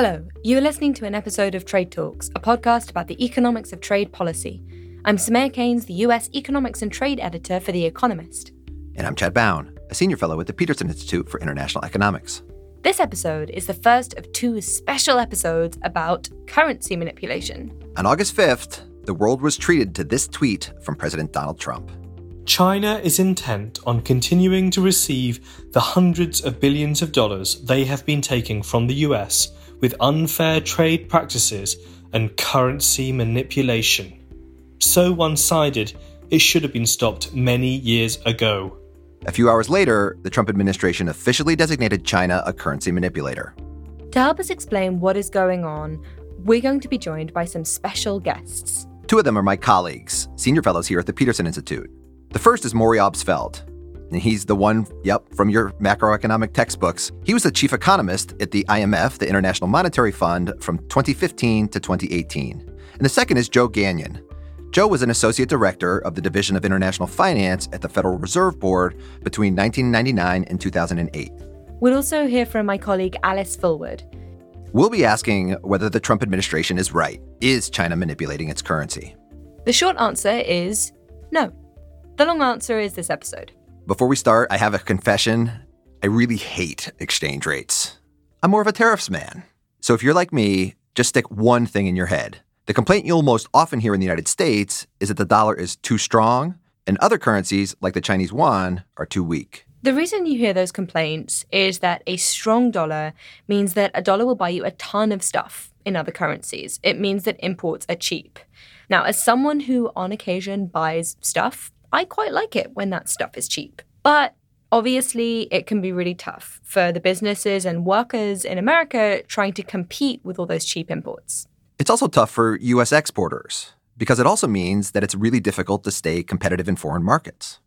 Hello, you are listening to an episode of Trade Talks, a podcast about the economics of trade policy. I'm Soumaya Keynes, the US Economics and Trade Editor for The Economist. And I'm Chad Bown, a senior fellow at the Peterson Institute for International Economics. This episode is the first of two special episodes about currency manipulation. On August 5th, the world was treated to this tweet from President Donald Trump. China is intent on continuing to receive the hundreds of billions of dollars they have been taking from the US with unfair trade practices and currency manipulation. So one sided, it should have been stopped many years ago. A few hours later, the Trump administration officially designated China a currency manipulator. To help us explain what is going on, we're going to be joined by some special guests. Two of them are my colleagues, senior fellows here at the Peterson Institute. The first is Maury Obstfeld. And he's the one, yep, from your macroeconomic textbooks. He was the chief economist at the IMF, the International Monetary Fund, from 2015 to 2018. And the second is Joe Gagnon. Joe was an associate director of the Division of International Finance at the Federal Reserve Board between 1999 and 2008. We'll also hear from my colleague Alice Fulwood. We'll be asking whether the Trump administration is right. Is China manipulating its currency? The short answer is no. The long answer is this episode. Before we start, I have a confession. I really hate exchange rates. I'm more of a tariffs man. So if you're like me, just stick one thing in your head. The complaint you'll most often hear in the United States is that the dollar is too strong and other currencies, like the Chinese yuan, are too weak. The reason you hear those complaints is that a strong dollar means that a dollar will buy you a ton of stuff in other currencies. It means that imports are cheap. Now, as someone who on occasion buys stuff, I quite like it when that stuff is cheap. But obviously, it can be really tough for the businesses and workers in America trying to compete with all those cheap imports. It's also tough for U.S. exporters because it also means that it's really difficult to stay competitive in foreign markets.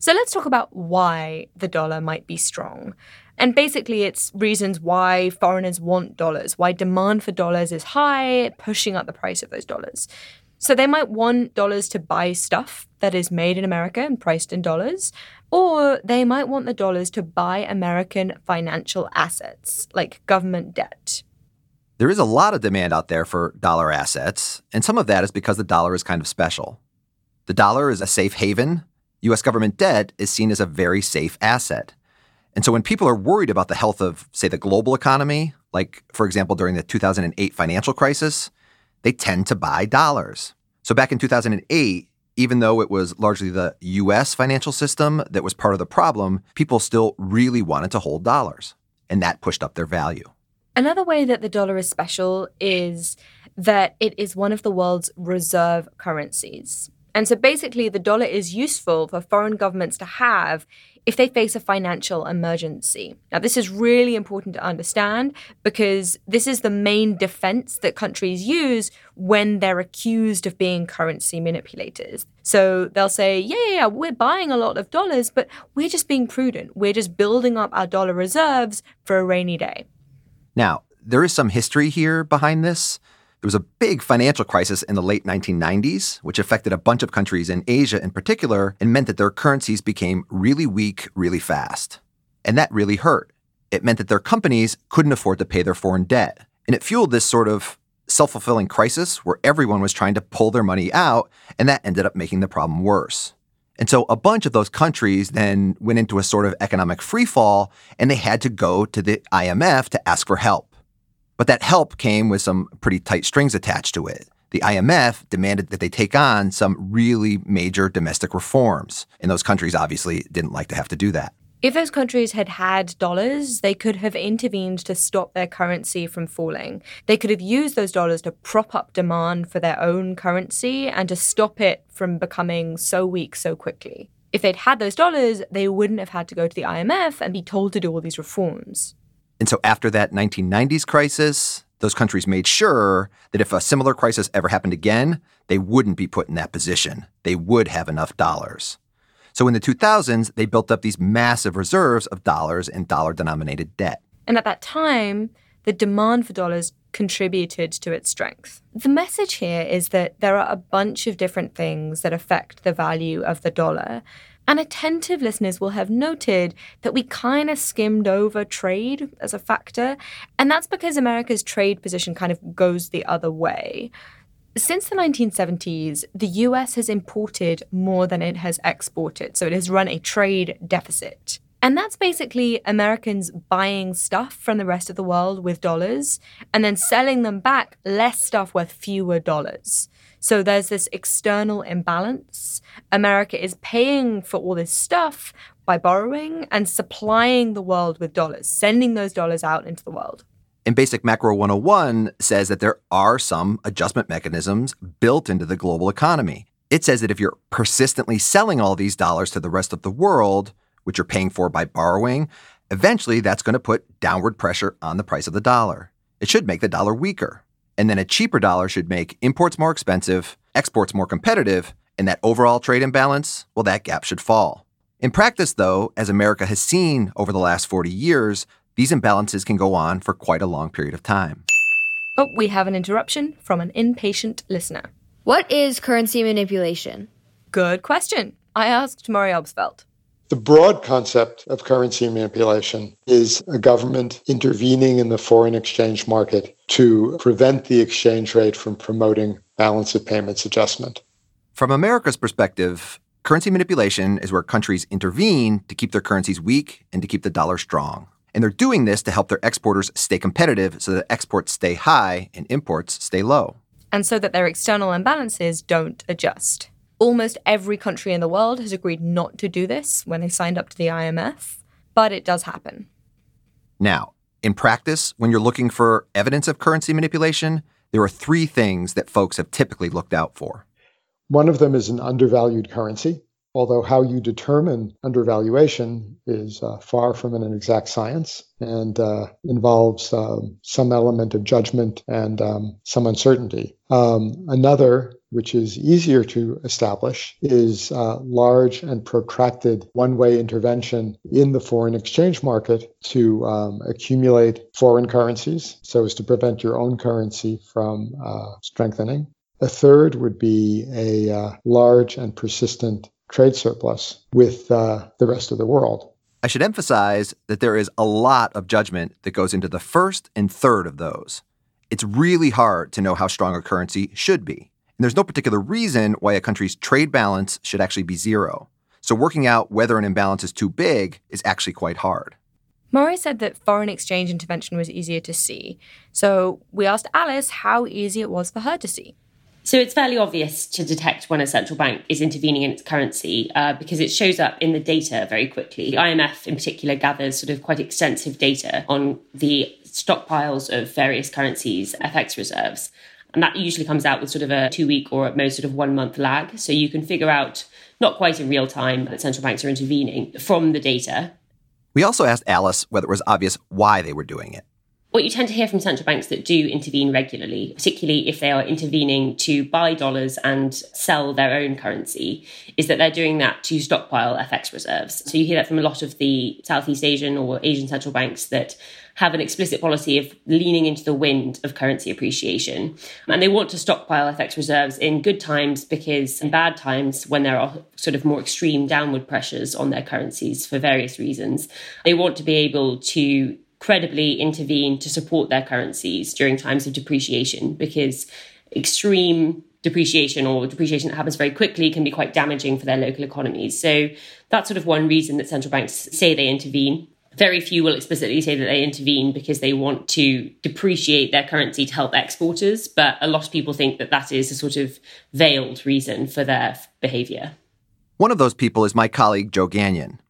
So let's talk about why the dollar might be strong. And basically, it's reasons why foreigners want dollars, why demand for dollars is high, pushing up the price of those dollars. So they might want dollars to buy stuff that is made in America and priced in dollars, or they might want the dollars to buy American financial assets like government debt. There is a lot of demand out there for dollar assets, and some of that is because the dollar is kind of special. The dollar is a safe haven. US government debt is seen as a very safe asset. And so when people are worried about the health of, say, the global economy, like, for example, during the 2008 financial crisis, they tend to buy dollars. So back in 2008, even though it was largely the US financial system that was part of the problem, people still really wanted to hold dollars. And that pushed up their value. Another way that the dollar is special is that it is one of the world's reserve currencies. And so basically, the dollar is useful for foreign governments to have if they face a financial emergency. Now, this is really important to understand because this is the main defense that countries use when they're accused of being currency manipulators. So they'll say, yeah, yeah, yeah, we're buying a lot of dollars, but we're just being prudent. We're just building up our dollar reserves for a rainy day. Now, there is some history here behind this. There was a big financial crisis in the late 1990s, which affected a bunch of countries in Asia in particular and meant that their currencies became really weak really fast. And that really hurt. It meant that their companies couldn't afford to pay their foreign debt. And it fueled this sort of self fulfilling crisis where everyone was trying to pull their money out, and that ended up making the problem worse. And so a bunch of those countries then went into a sort of economic freefall, and they had to go to the IMF to ask for help. But that help came with some pretty tight strings attached to it. The IMF demanded that they take on some really major domestic reforms. And those countries obviously didn't like to have to do that. If those countries had had dollars, they could have intervened to stop their currency from falling. They could have used those dollars to prop up demand for their own currency and to stop it from becoming so weak so quickly. If they'd had those dollars, they wouldn't have had to go to the IMF and be told to do all these reforms. And so after that 1990s crisis, those countries made sure that if a similar crisis ever happened again, they wouldn't be put in that position. They would have enough dollars. So in the 2000s, they built up these massive reserves of dollars and dollar denominated debt. And at that time, the demand for dollars contributed to its strength. The message here is that there are a bunch of different things that affect the value of the dollar. And attentive listeners will have noted that we kind of skimmed over trade as a factor. And that's because America's trade position kind of goes the other way. Since the 1970s, the US has imported more than it has exported. So it has run a trade deficit. And that's basically Americans buying stuff from the rest of the world with dollars and then selling them back less stuff worth fewer dollars. So there's this external imbalance. America is paying for all this stuff by borrowing and supplying the world with dollars, sending those dollars out into the world. And Basic Macro 101 says that there are some adjustment mechanisms built into the global economy. It says that if you're persistently selling all these dollars to the rest of the world, which you're paying for by borrowing, eventually that's going to put downward pressure on the price of the dollar. It should make the dollar weaker. And then a cheaper dollar should make imports more expensive, exports more competitive, and that overall trade imbalance, well, that gap should fall. In practice, though, as America has seen over the last 40 years, these imbalances can go on for quite a long period of time. Oh, we have an interruption from an impatient listener. What is currency manipulation? Good question. I asked Maury Obstfeld. The broad concept of currency manipulation is a government intervening in the foreign exchange market to prevent the exchange rate from promoting balance of payments adjustment. From America's perspective, currency manipulation is where countries intervene to keep their currencies weak and to keep the dollar strong. And they're doing this to help their exporters stay competitive so that exports stay high and imports stay low. And so that their external imbalances don't adjust. Almost every country in the world has agreed not to do this when they signed up to the IMF, but it does happen. Now, in practice, when you're looking for evidence of currency manipulation, there are three things that folks have typically looked out for. One of them is an undervalued currency, although how you determine undervaluation is uh, far from an exact science and uh, involves um, some element of judgment and um, some uncertainty. Um, another which is easier to establish, is uh, large and protracted one way intervention in the foreign exchange market to um, accumulate foreign currencies so as to prevent your own currency from uh, strengthening. A third would be a uh, large and persistent trade surplus with uh, the rest of the world. I should emphasize that there is a lot of judgment that goes into the first and third of those. It's really hard to know how strong a currency should be. And there's no particular reason why a country's trade balance should actually be zero. So working out whether an imbalance is too big is actually quite hard. Maury said that foreign exchange intervention was easier to see. So we asked Alice how easy it was for her to see. So it's fairly obvious to detect when a central bank is intervening in its currency uh, because it shows up in the data very quickly. The IMF, in particular, gathers sort of quite extensive data on the stockpiles of various currencies, FX reserves. And that usually comes out with sort of a two week or at most sort of one month lag. So you can figure out, not quite in real time, that central banks are intervening from the data. We also asked Alice whether it was obvious why they were doing it. What you tend to hear from central banks that do intervene regularly, particularly if they are intervening to buy dollars and sell their own currency, is that they're doing that to stockpile FX reserves. So you hear that from a lot of the Southeast Asian or Asian central banks that have an explicit policy of leaning into the wind of currency appreciation. And they want to stockpile FX reserves in good times because in bad times, when there are sort of more extreme downward pressures on their currencies for various reasons, they want to be able to credibly intervene to support their currencies during times of depreciation because extreme depreciation or depreciation that happens very quickly can be quite damaging for their local economies. So that's sort of one reason that central banks say they intervene. Very few will explicitly say that they intervene because they want to depreciate their currency to help exporters, but a lot of people think that that is a sort of veiled reason for their behavior. One of those people is my colleague Joe Gagnon.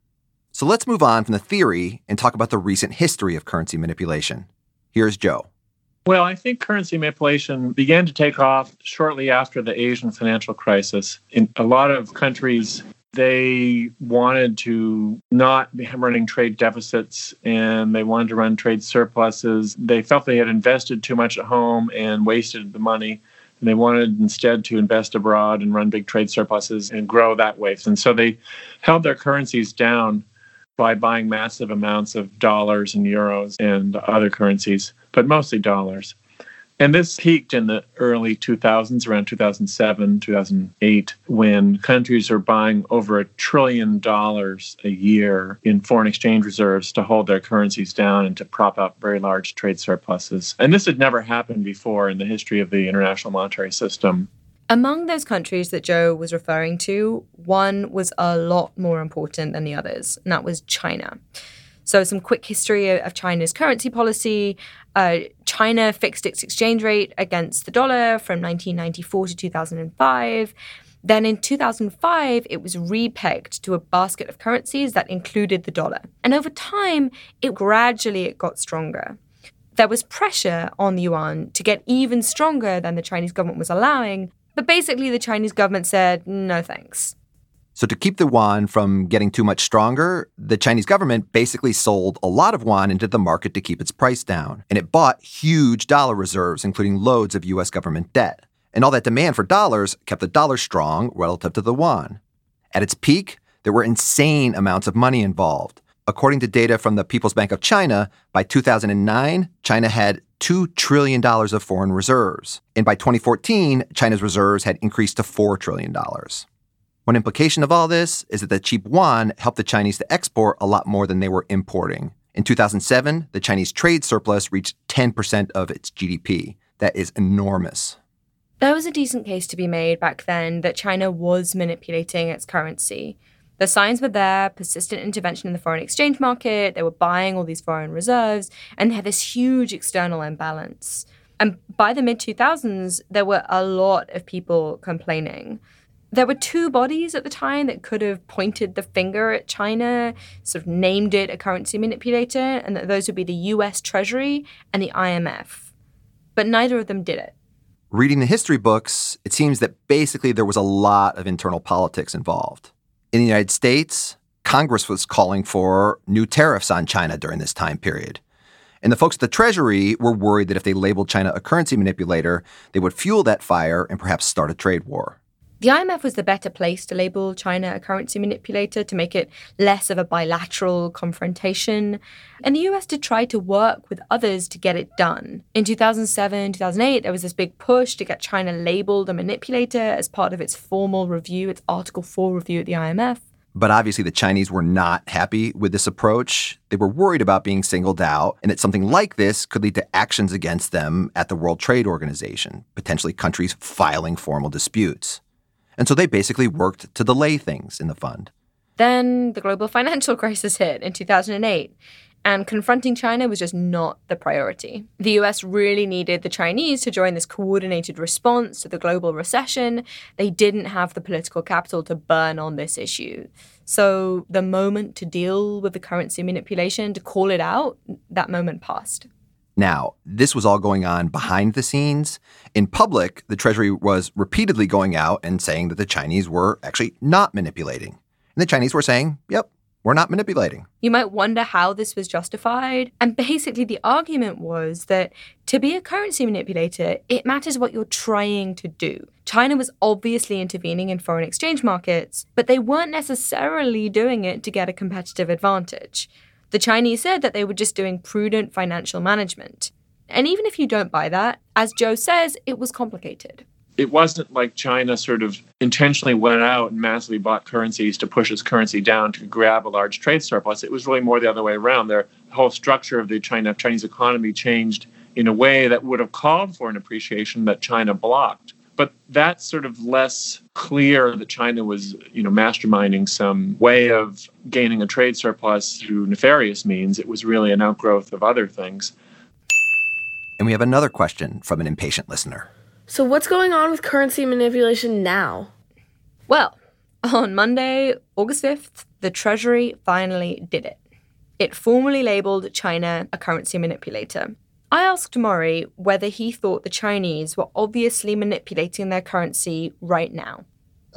So let's move on from the theory and talk about the recent history of currency manipulation. Here's Joe. Well, I think currency manipulation began to take off shortly after the Asian financial crisis. In a lot of countries, they wanted to not be running trade deficits and they wanted to run trade surpluses. They felt they had invested too much at home and wasted the money. And they wanted instead to invest abroad and run big trade surpluses and grow that way. And so they held their currencies down by buying massive amounts of dollars and euros and other currencies, but mostly dollars. And this peaked in the early 2000s, around 2007, 2008, when countries are buying over a trillion dollars a year in foreign exchange reserves to hold their currencies down and to prop up very large trade surpluses. And this had never happened before in the history of the international monetary system. Among those countries that Joe was referring to, one was a lot more important than the others, and that was China. So, some quick history of China's currency policy. Uh, China fixed its exchange rate against the dollar from 1994 to 2005. Then in 2005, it was repegged to a basket of currencies that included the dollar. And over time, it gradually it got stronger. There was pressure on the yuan to get even stronger than the Chinese government was allowing, but basically the Chinese government said, no thanks. So, to keep the yuan from getting too much stronger, the Chinese government basically sold a lot of yuan into the market to keep its price down. And it bought huge dollar reserves, including loads of US government debt. And all that demand for dollars kept the dollar strong relative to the yuan. At its peak, there were insane amounts of money involved. According to data from the People's Bank of China, by 2009, China had $2 trillion of foreign reserves. And by 2014, China's reserves had increased to $4 trillion. One implication of all this is that the cheap yuan helped the Chinese to export a lot more than they were importing. In 2007, the Chinese trade surplus reached 10% of its GDP. That is enormous. There was a decent case to be made back then that China was manipulating its currency. The signs were there persistent intervention in the foreign exchange market, they were buying all these foreign reserves, and they had this huge external imbalance. And by the mid 2000s, there were a lot of people complaining there were two bodies at the time that could have pointed the finger at China, sort of named it a currency manipulator, and that those would be the US Treasury and the IMF. But neither of them did it. Reading the history books, it seems that basically there was a lot of internal politics involved. In the United States, Congress was calling for new tariffs on China during this time period. And the folks at the Treasury were worried that if they labeled China a currency manipulator, they would fuel that fire and perhaps start a trade war. The IMF was the better place to label China a currency manipulator to make it less of a bilateral confrontation. And the US did try to work with others to get it done. In 2007, 2008, there was this big push to get China labeled a manipulator as part of its formal review, its Article 4 review at the IMF. But obviously, the Chinese were not happy with this approach. They were worried about being singled out and that something like this could lead to actions against them at the World Trade Organization, potentially countries filing formal disputes. And so they basically worked to delay things in the fund. Then the global financial crisis hit in 2008, and confronting China was just not the priority. The US really needed the Chinese to join this coordinated response to the global recession. They didn't have the political capital to burn on this issue. So the moment to deal with the currency manipulation, to call it out, that moment passed. Now, this was all going on behind the scenes. In public, the Treasury was repeatedly going out and saying that the Chinese were actually not manipulating. And the Chinese were saying, yep, we're not manipulating. You might wonder how this was justified. And basically, the argument was that to be a currency manipulator, it matters what you're trying to do. China was obviously intervening in foreign exchange markets, but they weren't necessarily doing it to get a competitive advantage. The Chinese said that they were just doing prudent financial management. And even if you don't buy that, as Joe says, it was complicated. It wasn't like China sort of intentionally went out and massively bought currencies to push its currency down to grab a large trade surplus. It was really more the other way around. Their whole structure of the China Chinese economy changed in a way that would have called for an appreciation that China blocked. But that's sort of less clear that China was, you know, masterminding some way of gaining a trade surplus through nefarious means. It was really an outgrowth of other things. And we have another question from an impatient listener. So, what's going on with currency manipulation now? Well, on Monday, August 5th, the Treasury finally did it. It formally labeled China a currency manipulator. I asked Maury whether he thought the Chinese were obviously manipulating their currency right now.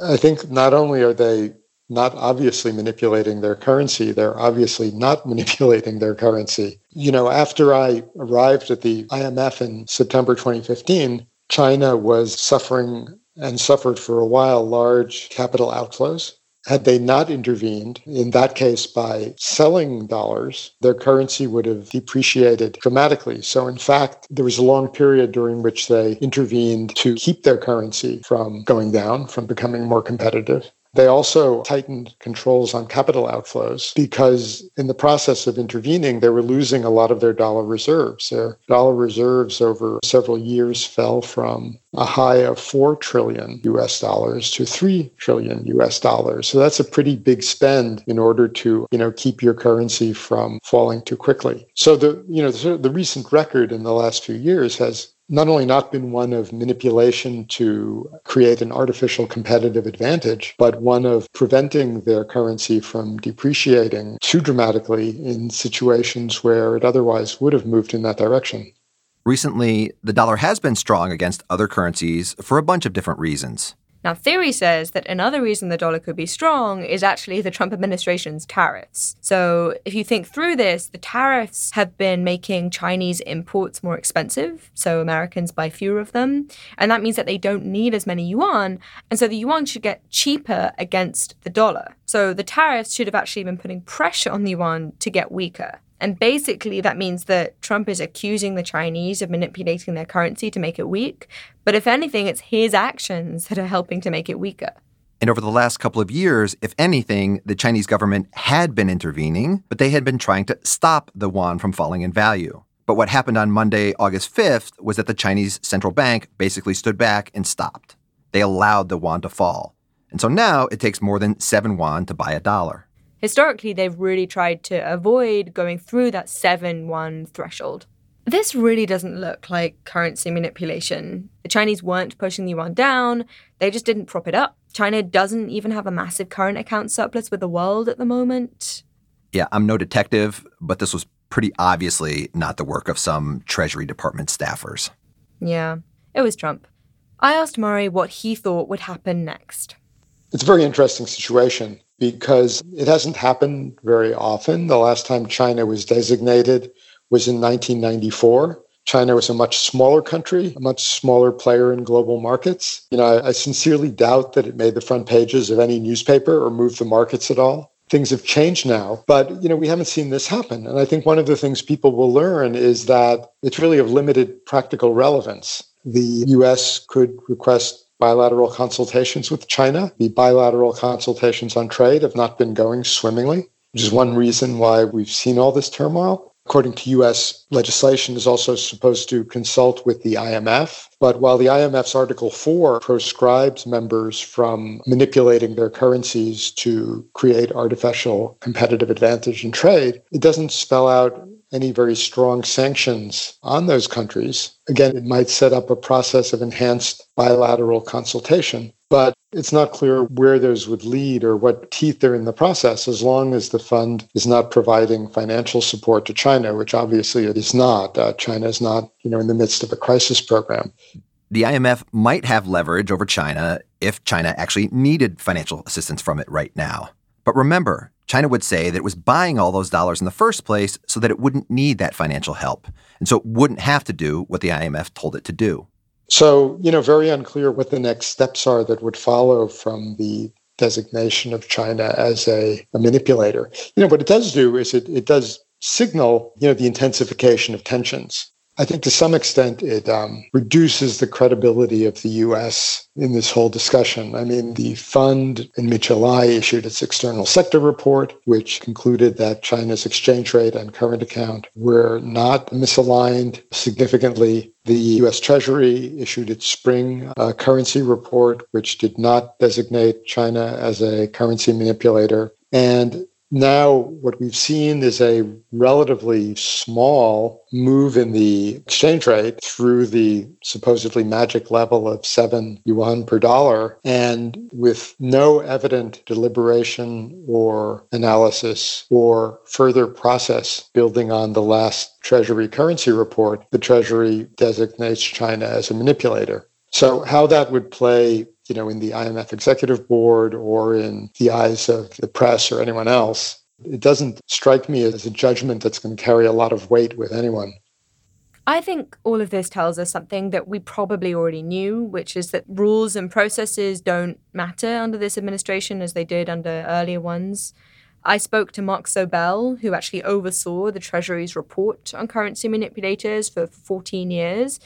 I think not only are they not obviously manipulating their currency, they're obviously not manipulating their currency. You know, after I arrived at the IMF in September 2015, China was suffering and suffered for a while large capital outflows. Had they not intervened, in that case by selling dollars, their currency would have depreciated dramatically. So, in fact, there was a long period during which they intervened to keep their currency from going down, from becoming more competitive. They also tightened controls on capital outflows because, in the process of intervening, they were losing a lot of their dollar reserves. Their dollar reserves over several years fell from a high of 4 trillion US dollars to 3 trillion US dollars. So that's a pretty big spend in order to, you know, keep your currency from falling too quickly. So the, you know, the, the recent record in the last few years has not only not been one of manipulation to create an artificial competitive advantage, but one of preventing their currency from depreciating too dramatically in situations where it otherwise would have moved in that direction. Recently, the dollar has been strong against other currencies for a bunch of different reasons. Now, theory says that another reason the dollar could be strong is actually the Trump administration's tariffs. So, if you think through this, the tariffs have been making Chinese imports more expensive, so Americans buy fewer of them. And that means that they don't need as many yuan. And so the yuan should get cheaper against the dollar. So, the tariffs should have actually been putting pressure on the yuan to get weaker. And basically, that means that Trump is accusing the Chinese of manipulating their currency to make it weak. But if anything, it's his actions that are helping to make it weaker. And over the last couple of years, if anything, the Chinese government had been intervening, but they had been trying to stop the yuan from falling in value. But what happened on Monday, August 5th, was that the Chinese central bank basically stood back and stopped. They allowed the yuan to fall. And so now it takes more than seven yuan to buy a dollar historically they've really tried to avoid going through that 7 1 threshold. This really doesn't look like currency manipulation. The Chinese weren't pushing the yuan down, they just didn't prop it up. China doesn't even have a massive current account surplus with the world at the moment. Yeah, I'm no detective, but this was pretty obviously not the work of some Treasury Department staffers. Yeah, it was Trump. I asked Maury what he thought would happen next. It's a very interesting situation because it hasn't happened very often. The last time China was designated was in 1994. China was a much smaller country, a much smaller player in global markets. You know, I, I, sincerely doubt that it made the front pages of any newspaper or moved the markets at all. Things have changed now, but you know, we haven't seen this happen. And I think one of the things people will learn is that it's really of limited practical relevance. The US could request bilateral consultations with China. The bilateral consultations on trade have not been going swimmingly, which is one reason why we've seen all this turmoil. According to US legislation, is also supposed to consult with the IMF. But while the IMF's Article 4 proscribes members from manipulating their currencies to create artificial competitive advantage in trade, it doesn't spell out any very strong sanctions on those countries. Again, it might set up a process of enhanced bilateral consultation, but it's not clear where those would lead or what teeth are in the process as long as the fund is not providing financial support to China, which obviously it is not. Uh, China is not, you know, in the midst of a crisis program. The IMF might have leverage over China if China actually needed financial assistance from it right now. But remember, China would say that it was buying all those dollars in the first place so that it wouldn't need that financial help. And so it wouldn't have to do what the IMF told it to do. So, you know, very unclear what the next steps are that would follow from the designation of China as a, a manipulator. You know, what it does do is it, it does signal, you know, the intensification of tensions. I think to some extent it um, reduces the credibility of the U.S. in this whole discussion. I mean, the fund in mid July issued its external sector report, which concluded that China's exchange rate and current account were not misaligned significantly. The U.S. Treasury issued its spring uh, currency report, which did not designate China as a currency manipulator. And now, what we've seen is a relatively small move in the exchange rate through the supposedly magic level of seven yuan per dollar, and with no evident deliberation or analysis or further process building on the last Treasury currency report, the Treasury designates China as a manipulator. So, how that would play you know, in the IMF executive board or in the eyes of the press or anyone else. It doesn't strike me as a judgment that's going to carry a lot of weight with anyone. I think all of this tells us something that we probably already knew, which is that rules and processes don't matter under this administration as they did under earlier ones. I spoke to Mark Sobel, who actually oversaw the Treasury's report on currency manipulators for 14 years.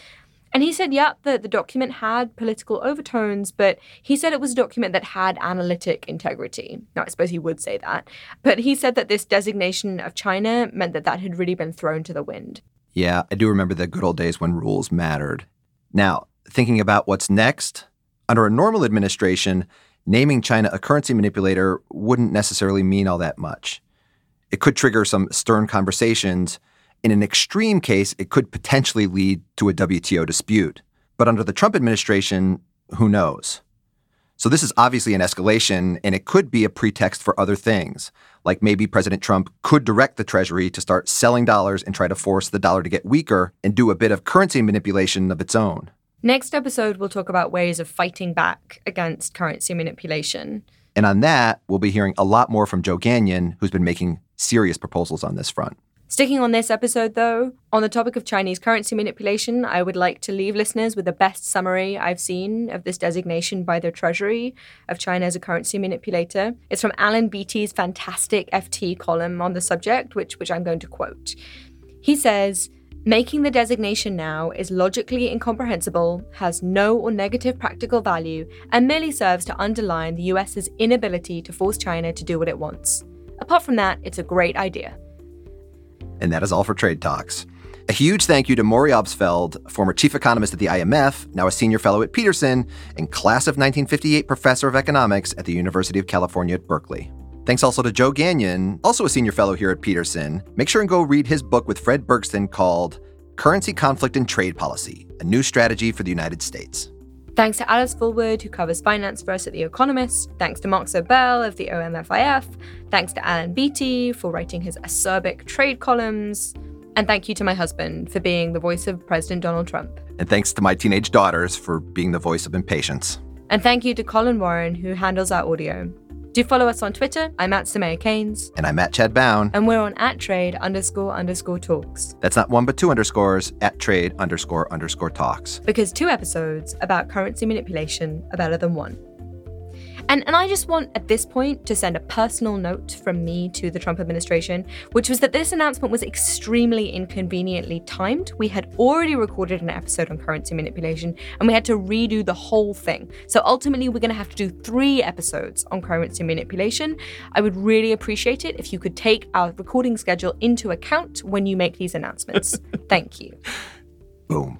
And he said, yeah, the, the document had political overtones, but he said it was a document that had analytic integrity. Now, I suppose he would say that. But he said that this designation of China meant that that had really been thrown to the wind. Yeah, I do remember the good old days when rules mattered. Now, thinking about what's next, under a normal administration, naming China a currency manipulator wouldn't necessarily mean all that much. It could trigger some stern conversations. In an extreme case, it could potentially lead to a WTO dispute. But under the Trump administration, who knows? So this is obviously an escalation, and it could be a pretext for other things. Like maybe President Trump could direct the Treasury to start selling dollars and try to force the dollar to get weaker and do a bit of currency manipulation of its own. Next episode, we'll talk about ways of fighting back against currency manipulation. And on that, we'll be hearing a lot more from Joe Gagnon, who's been making serious proposals on this front. Sticking on this episode, though, on the topic of Chinese currency manipulation, I would like to leave listeners with the best summary I've seen of this designation by the Treasury of China as a currency manipulator. It's from Alan Beattie's fantastic FT column on the subject, which, which I'm going to quote. He says, Making the designation now is logically incomprehensible, has no or negative practical value, and merely serves to underline the US's inability to force China to do what it wants. Apart from that, it's a great idea. And that is all for Trade Talks. A huge thank you to Maury Obstfeld, former chief economist at the IMF, now a senior fellow at Peterson, and class of 1958 professor of economics at the University of California at Berkeley. Thanks also to Joe Gagnon, also a senior fellow here at Peterson. Make sure and go read his book with Fred Bergsten called Currency Conflict and Trade Policy A New Strategy for the United States. Thanks to Alice Fulwood, who covers finance for us at The Economist. Thanks to Mark Sobel of the OMFIF. Thanks to Alan Beattie for writing his acerbic trade columns. And thank you to my husband for being the voice of President Donald Trump. And thanks to my teenage daughters for being the voice of impatience. And thank you to Colin Warren, who handles our audio. Do follow us on Twitter. I'm at Soumaya Keynes. And I'm at Chad Bown. And we're on at trade underscore underscore talks. That's not one but two underscores at trade underscore underscore talks. Because two episodes about currency manipulation are better than one. And, and I just want at this point to send a personal note from me to the Trump administration, which was that this announcement was extremely inconveniently timed. We had already recorded an episode on currency manipulation and we had to redo the whole thing. So ultimately, we're going to have to do three episodes on currency manipulation. I would really appreciate it if you could take our recording schedule into account when you make these announcements. Thank you. Boom.